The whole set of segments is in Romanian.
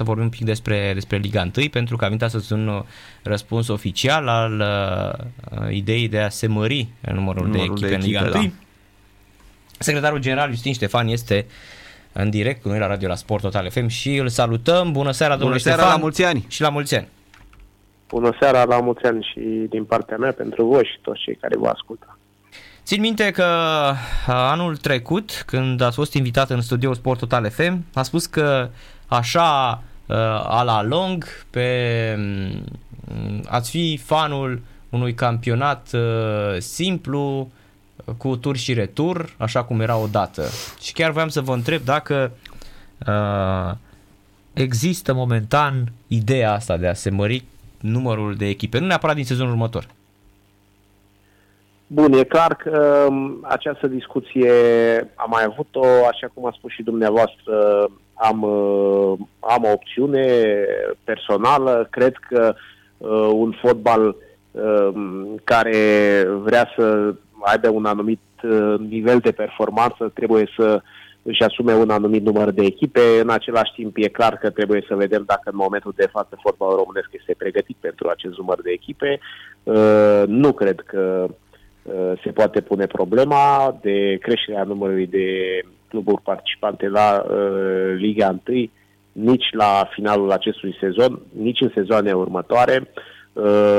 să vorbim un pic despre, despre Liga 1, pentru că a venit astăzi un răspuns oficial al uh, ideii de a se mări numărul, numărul de echipe de în Liga 1. Da. Secretarul general Justin Ștefan este în direct cu noi la radio la Sport Total FM și îl salutăm. Bună seara, domnule Bună seara, Ștefan. la mulți ani! Și la mulți ani! Bună seara, la mulți ani și din partea mea pentru voi și toți cei care vă ascultă. Țin minte că anul trecut, când ați fost invitat în studioul Sport Total FM, a spus că așa a la long pe ați fi fanul unui campionat simplu cu tur și retur, așa cum era odată. Și chiar voiam să vă întreb dacă uh, există momentan ideea asta de a se mări numărul de echipe, nu neapărat din sezonul următor. Bun, e clar că um, această discuție am mai avut-o, așa cum a spus și dumneavoastră, am, uh, am o opțiune personală. Cred că uh, un fotbal uh, care vrea să aibă un anumit uh, nivel de performanță trebuie să își asume un anumit număr de echipe. În același timp e clar că trebuie să vedem dacă în momentul de față fotbalul românesc este pregătit pentru acest număr de echipe. Uh, nu cred că uh, se poate pune problema de creșterea numărului de cluburi participante la Liga 1 nici la finalul acestui sezon, nici în sezoane următoare.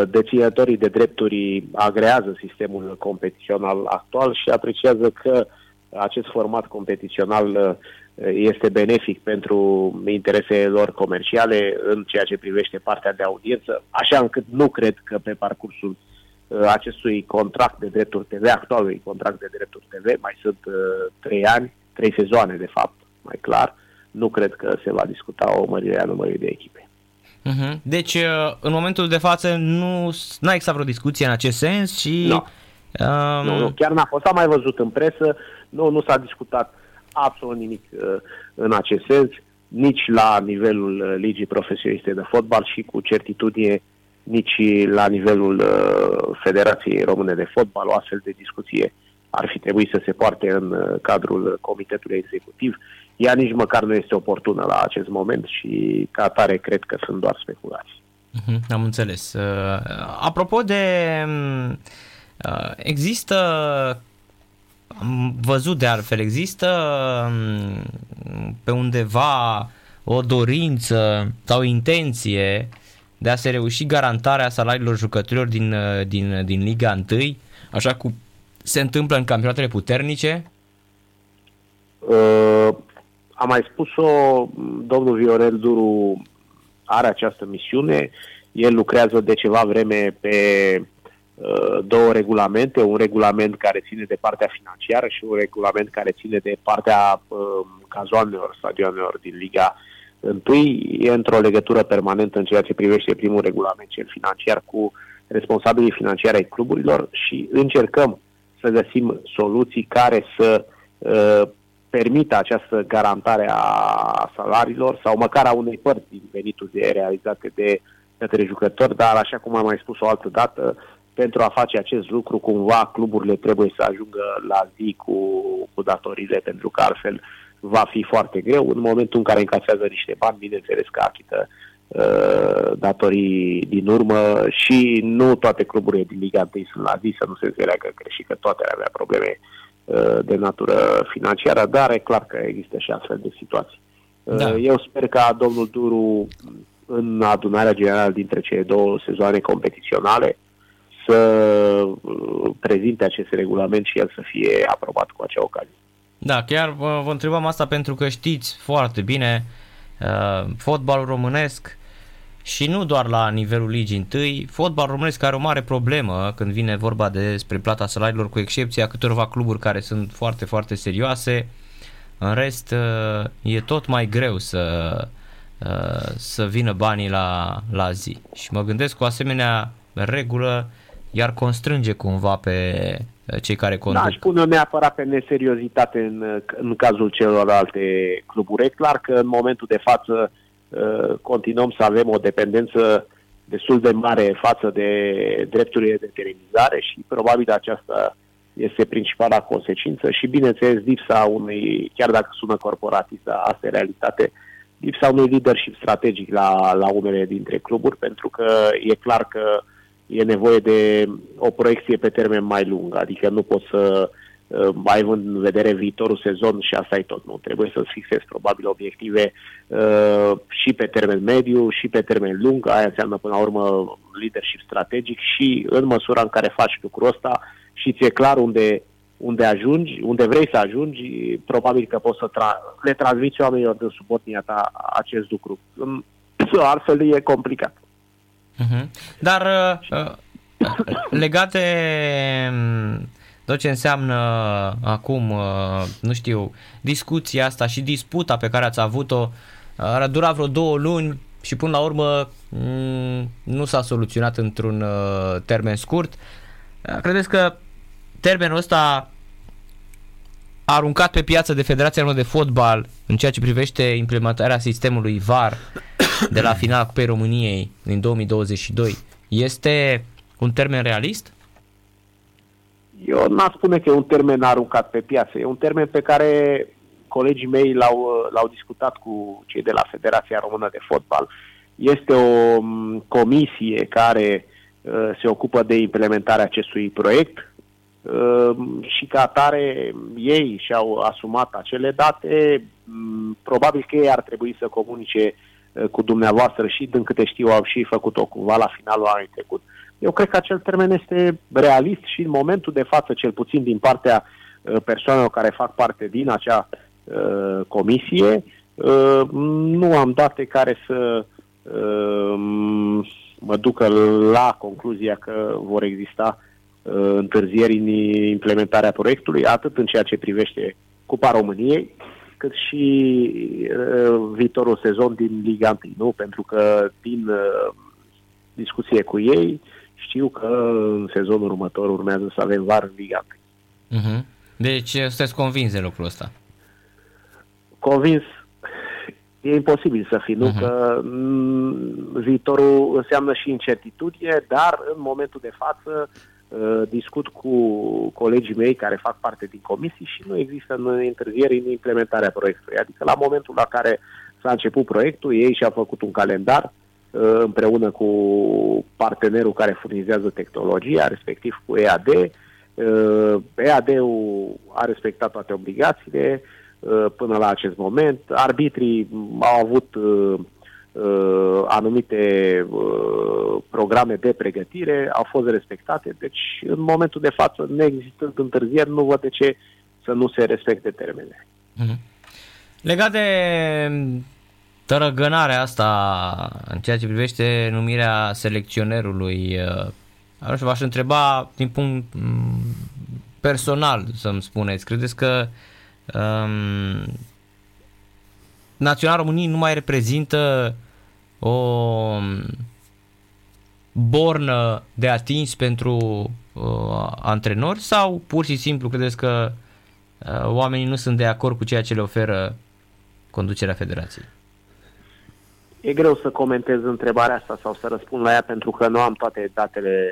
Deținătorii de drepturi agrează sistemul competițional actual și apreciază că acest format competițional uh, este benefic pentru interesele lor comerciale în ceea ce privește partea de audiență, așa încât nu cred că pe parcursul uh, acestui contract de drepturi TV, actualului contract de drepturi TV, mai sunt uh, trei ani, trei sezoane de fapt, mai clar, nu cred că se va discuta o mărire a numărului de echipe. Uh-huh. Deci, în momentul de față, nu a existat vreo discuție în acest sens și... No. Um... Nu, nu, chiar n-a fost. Am mai văzut în presă, nu, nu s-a discutat absolut nimic uh, în acest sens, nici la nivelul uh, ligii profesioniste de fotbal și cu certitudine nici la nivelul uh, Federației Române de Fotbal. O astfel de discuție ar fi trebuit să se poarte în uh, cadrul Comitetului Executiv. Ea nici măcar nu este oportună la acest moment și ca atare cred că sunt doar speculații. Uh-huh, am înțeles. Uh, apropo de... Uh, există am văzut de altfel, există um, pe undeva o dorință sau o intenție de a se reuși garantarea salariilor jucătorilor din, uh, din, din Liga 1, așa cum se întâmplă în campionatele puternice? Uh, am mai spus-o, domnul Viorel Duru are această misiune, el lucrează de ceva vreme pe Uh, două regulamente, un regulament care ține de partea financiară și un regulament care ține de partea uh, cazoanelor, stadionelor din Liga Întâi. E într-o legătură permanentă în ceea ce privește primul regulament, cel financiar, cu responsabilii financiari ai cluburilor și încercăm să găsim soluții care să uh, permită această garantare a salariilor sau măcar a unei părți din veniturile realizate de către jucători, dar așa cum am mai spus o altă dată, pentru a face acest lucru, cumva cluburile trebuie să ajungă la zi cu, cu datorile, pentru că altfel va fi foarte greu. În momentul în care încasează niște bani, bineînțeles că achită uh, datorii din urmă și nu toate cluburile din Liga 1 sunt la zi, să nu se înțeleagă că și că toate ar avea probleme uh, de natură financiară, dar e clar că există și astfel de situații. Uh, da. Eu sper ca domnul Duru în adunarea generală dintre cele două sezoane competiționale să uh, prezinte acest regulament și el să fie aprobat cu acea ocazie. Da, chiar vă, vă întrebam asta pentru că știți foarte bine uh, fotbalul românesc și nu doar la nivelul ligii întâi, fotbalul românesc are o mare problemă când vine vorba despre plata salariilor, cu excepția câtorva cluburi care sunt foarte, foarte serioase. În rest, uh, e tot mai greu să, uh, să vină banii la, la zi. Și mă gândesc cu o asemenea regulă iar constrânge cumva pe eh, cei care conduc. Da, aș pune neapărat pe neseriozitate în, în cazul celorlalte cluburi. E clar că în momentul de față eh, continuăm să avem o dependență destul de mare față de drepturile de televiziune și probabil aceasta este principala consecință și bineînțeles lipsa unui, chiar dacă sună corporatistă, asta e realitate, lipsa unui leadership strategic la, la unele dintre cluburi, pentru că e clar că e nevoie de o proiecție pe termen mai lung, adică nu poți să uh, ai în vedere viitorul sezon și asta e tot. Nu trebuie să-ți fixezi probabil obiective uh, și pe termen mediu și pe termen lung. Aia înseamnă până la urmă leadership strategic și în măsura în care faci lucrul ăsta și ți-e clar unde unde ajungi, unde vrei să ajungi, probabil că poți să tra- le transmiți oamenilor din subordinea ta acest lucru. Altfel e complicat. Uh-huh. Dar uh, legat de mm, tot ce înseamnă acum, uh, nu știu, discuția asta și disputa pe care ați avut-o, uh, a durat vreo două luni și până la urmă mm, nu s-a soluționat într-un uh, termen scurt. Credeți că termenul ăsta a aruncat pe piață de Federația Română de Fotbal în ceea ce privește implementarea sistemului VAR de la finala Cupei României din 2022 este un termen realist? Eu n-aș spune că e un termen aruncat pe piață. E un termen pe care colegii mei l-au, l-au discutat cu cei de la Federația Română de Fotbal. Este o comisie care uh, se ocupă de implementarea acestui proiect Ehm, și ca atare ei și-au asumat acele date, mm, probabil că ei ar trebui să comunice eh, cu dumneavoastră și, din câte știu, au și făcut-o cumva la finalul anului trecut. Eu cred că acel termen este realist și în momentul de față, cel puțin din partea eh, persoanelor care fac parte din acea uh, comisie, uh, nu am date care să uh, mă ducă la concluzia că vor exista Uh, întârzieri în implementarea proiectului, atât în ceea ce privește Cupa României, cât și uh, viitorul sezon din Liga 1, nu? Pentru că din uh, discuție cu ei știu că în sezonul următor urmează să avem var în Liga 1. Uh-huh. Mhm. Deci sunteți convins de lucrul ăsta? Convins e imposibil să fii, nu? Uh-huh. Că viitorul înseamnă și incertitudine, dar în momentul de față Uh, discut cu colegii mei care fac parte din comisii și nu există întârzieri în implementarea proiectului. Adică la momentul la care s-a început proiectul, ei și-au făcut un calendar uh, împreună cu partenerul care furnizează tehnologia, respectiv cu EAD. Uh, EAD-ul a respectat toate obligațiile până la acest moment. Arbitrii au avut uh, anumite uh, programe de pregătire au fost respectate, deci în momentul de față, neexistând întârzieri, nu văd de ce să nu se respecte termenele. Mm-hmm. Legat de tărăgânarea asta în ceea ce privește numirea selecționerului, uh, v-aș întreba din punct mm, personal să-mi spuneți, credeți că um, Național României nu mai reprezintă o bornă de atins pentru uh, antrenori sau pur și simplu credeți că uh, oamenii nu sunt de acord cu ceea ce le oferă conducerea federației? E greu să comentez întrebarea asta sau să răspund la ea pentru că nu am toate datele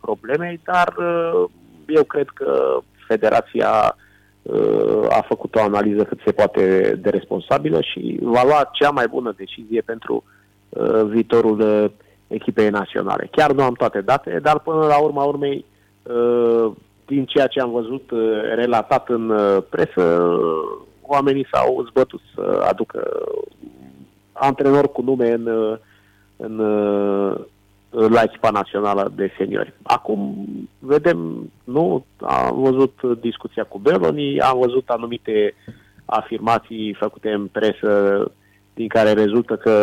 problemei, dar uh, eu cred că federația Uh, a făcut o analiză cât se poate de responsabilă și va lua cea mai bună decizie pentru uh, viitorul uh, echipei naționale. Chiar nu am toate date, dar până la urma urmei, din ceea ce am văzut relatat în presă, oamenii s-au zbătut să aducă antrenori cu nume în, în, la echipa națională de seniori. Acum vedem, nu, am văzut discuția cu Beloni, am văzut anumite afirmații făcute în presă din care rezultă că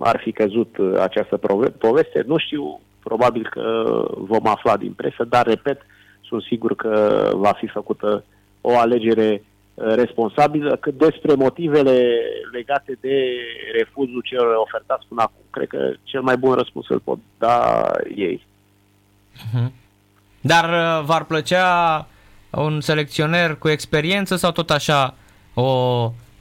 ar fi căzut această poveste. Nu știu, probabil că vom afla din presă, dar, repet, sunt sigur că va fi făcută o alegere responsabilă, cât despre motivele legate de refuzul celor ofertați până acum, cred că cel mai bun răspuns îl pot da ei. Mhm. Dar uh, v-ar plăcea un selecționer cu experiență sau tot așa o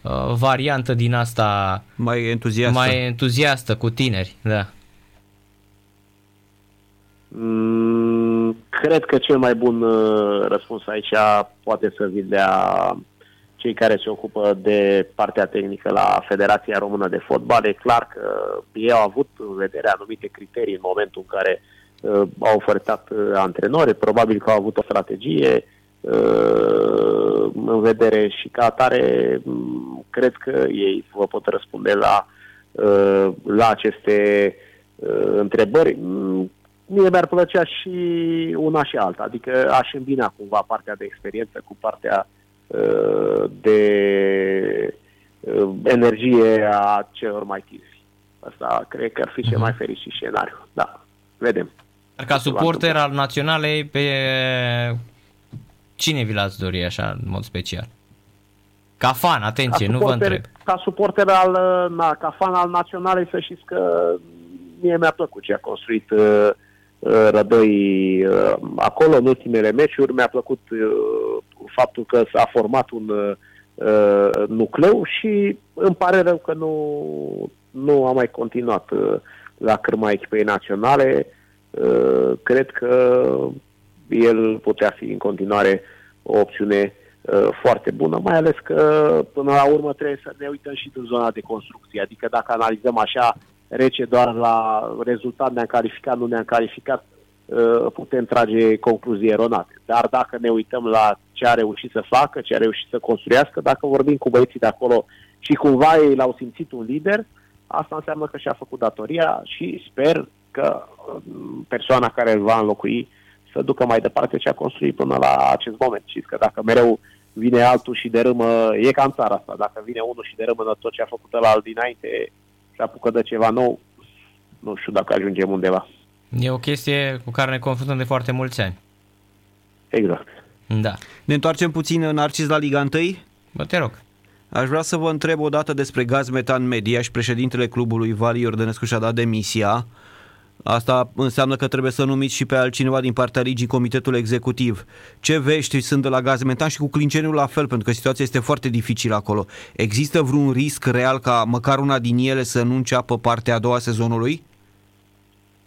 uh, variantă din asta mai entuziastă, mai entuziastă cu tineri? Da. Mm, cred că cel mai bun uh, răspuns aici poate să vi dea cei care se ocupă de partea tehnică la Federația Română de Fotbal. E clar că ei au avut în vedere anumite criterii în momentul în care uh, au ofertat uh, antrenori, probabil că au avut o strategie uh, în vedere și ca atare um, cred că ei vă pot răspunde la, uh, la aceste uh, întrebări. Mm, mie mi-ar plăcea și una și alta, adică aș îmbina cumva partea de experiență cu partea uh, de uh, energie a celor mai tineri. Asta cred că ar fi cel mhm. mai fericit scenariu. Da, vedem. Dar ca suporter al naționalei, pe cine vi l-ați dori așa, în mod special? Ca fan, atenție, ca suporter, nu vă întreb. Ca suporter al, na, ca fan al naționalei, să știți că mie mi-a plăcut ce a construit uh, Uh, Rădăi uh, acolo în ultimele meciuri. Mi-a plăcut uh, faptul că s-a format un nucleu și îmi pare rău că nu, nu a mai continuat la cârma echipei naționale. Cred că el putea fi în continuare o opțiune foarte bună, mai ales că până la urmă trebuie să ne uităm și în zona de construcție. Adică dacă analizăm așa rece doar la rezultat, ne-am calificat, nu ne-am calificat, uh, putem trage concluzii eronate. Dar dacă ne uităm la ce a reușit să facă, ce a reușit să construiască, dacă vorbim cu băieții de acolo și cumva ei l-au simțit un lider, asta înseamnă că și-a făcut datoria și sper că uh, persoana care îl va înlocui să ducă mai departe ce a construit până la acest moment. Și că dacă mereu vine altul și dărâmă, e ca în țara asta, dacă vine unul și dărâmă tot ce a făcut la alt dinainte, se apucă de ceva nou, nu știu dacă ajungem undeva. E o chestie cu care ne confruntăm de foarte mulți ani. Exact. Da. Ne întoarcem puțin în Narcis la Liga 1? Bă, te rog. Aș vrea să vă întreb o dată despre Gaz Metan Media și președintele clubului Vali Iordănescu și-a dat demisia. Asta înseamnă că trebuie să numiți și pe altcineva din partea ligii comitetul executiv. Ce vești sunt de la Gazmetan și cu Clinceniu la fel, pentru că situația este foarte dificilă acolo. Există vreun risc real ca măcar una din ele să nu înceapă partea a doua sezonului?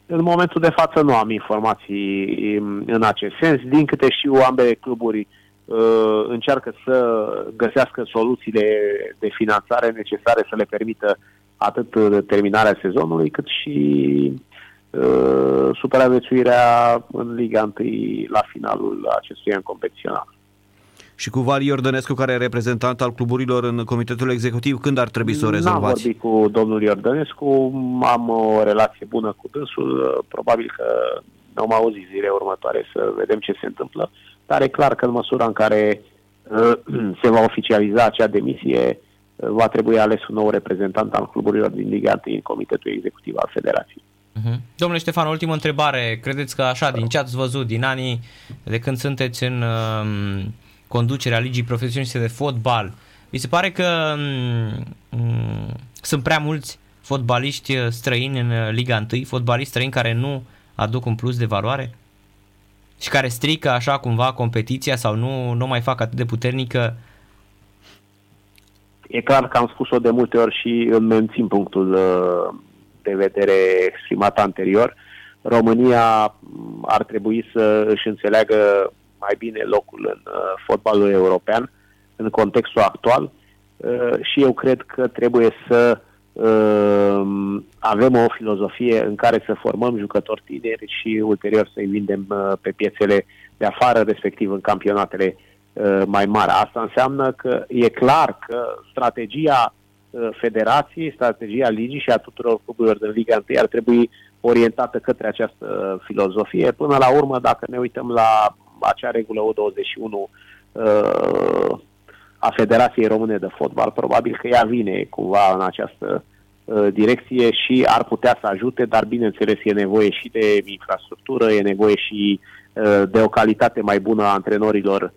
În momentul de față nu am informații în acest sens. Din câte știu, ambele cluburi uh, încearcă să găsească soluțiile de finanțare necesare să le permită atât terminarea sezonului, cât și Uh, supraviețuirea în Liga 1 la finalul acestui an competițional. Și cu Vali Iordănescu, care e reprezentant al cluburilor în comitetul executiv, când ar trebui să o rezolvați? N-am vorbit cu domnul Iordănescu, am o relație bună cu dânsul, probabil că ne am auzit zile următoare să vedem ce se întâmplă, dar e clar că în măsura în care uh, se va oficializa acea demisie, uh, va trebui ales un nou reprezentant al cluburilor din Liga 1 în comitetul executiv al federației. Uh-huh. Domnule Ștefan, ultimă întrebare. Credeți că așa, din ce ați văzut, din anii de când sunteți în uh, conducerea Ligii Profesioniste de Fotbal, vi se pare că um, sunt prea mulți fotbaliști străini în Liga 1, fotbaliști străini care nu aduc un plus de valoare? Și care strică așa cumva competiția sau nu, nu mai fac atât de puternică? E clar că am spus-o de multe ori și îmi mențin punctul uh, de vedere exprimat anterior, România ar trebui să își înțeleagă mai bine locul în uh, fotbalul european în contextul actual uh, și eu cred că trebuie să uh, avem o filozofie în care să formăm jucători tineri și ulterior să-i vindem pe piețele de afară, respectiv în campionatele mai mari. Asta înseamnă că e clar că strategia Uh, federației, strategia ligii și a tuturor cluburilor din Liga 1 ar trebui orientată către această filozofie. Până la urmă, dacă ne uităm la acea regulă O21 uh, a Federației Române de Fotbal, probabil că ea vine cumva în această uh, direcție și ar putea să ajute, dar bineînțeles e nevoie și de infrastructură, e nevoie și de o calitate mai bună a antrenorilor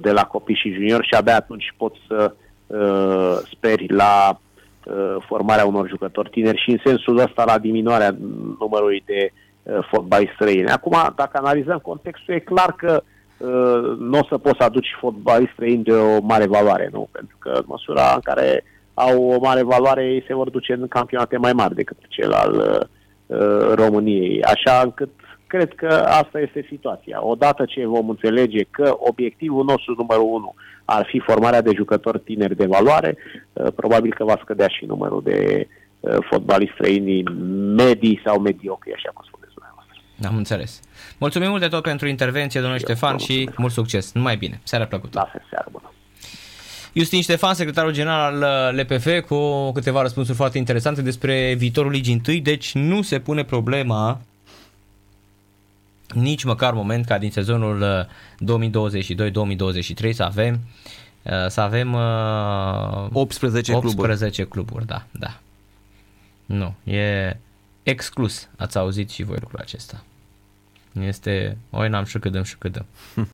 de la copii și juniori și abia atunci pot să uh, uh, speri la uh, formarea unor jucători tineri și în sensul ăsta la diminuarea numărului de uh, fotbaliști străini. Acum, dacă analizăm contextul, e clar că uh, nu o să poți să aduci fotbaliști străini de o mare valoare, nu? Pentru că în măsura în care au o mare valoare, ei se vor duce în campionate mai mari decât cel al uh, României. Așa încât cred că asta este situația. Odată ce vom înțelege că obiectivul nostru numărul unu ar fi formarea de jucători tineri de valoare, uh, probabil că va scădea și numărul de uh, fotbaliști străini medii sau mediocri, așa cum spuneți dumneavoastră. Am înțeles. Mulțumim mult de tot pentru intervenție, domnule Ștefan, și mult succes. Numai bine. Seara plăcută. La fel, seara bună. Justin Ștefan, secretarul general al LPF, cu câteva răspunsuri foarte interesante despre viitorul ligii întâi, deci nu se pune problema nici măcar moment ca din sezonul 2022-2023 să avem să avem 18, 18 cluburi. cluburi, da, da. Nu, e exclus. Ați auzit și voi lucrul acesta. Este, oi n-am și cât dăm și cât dăm.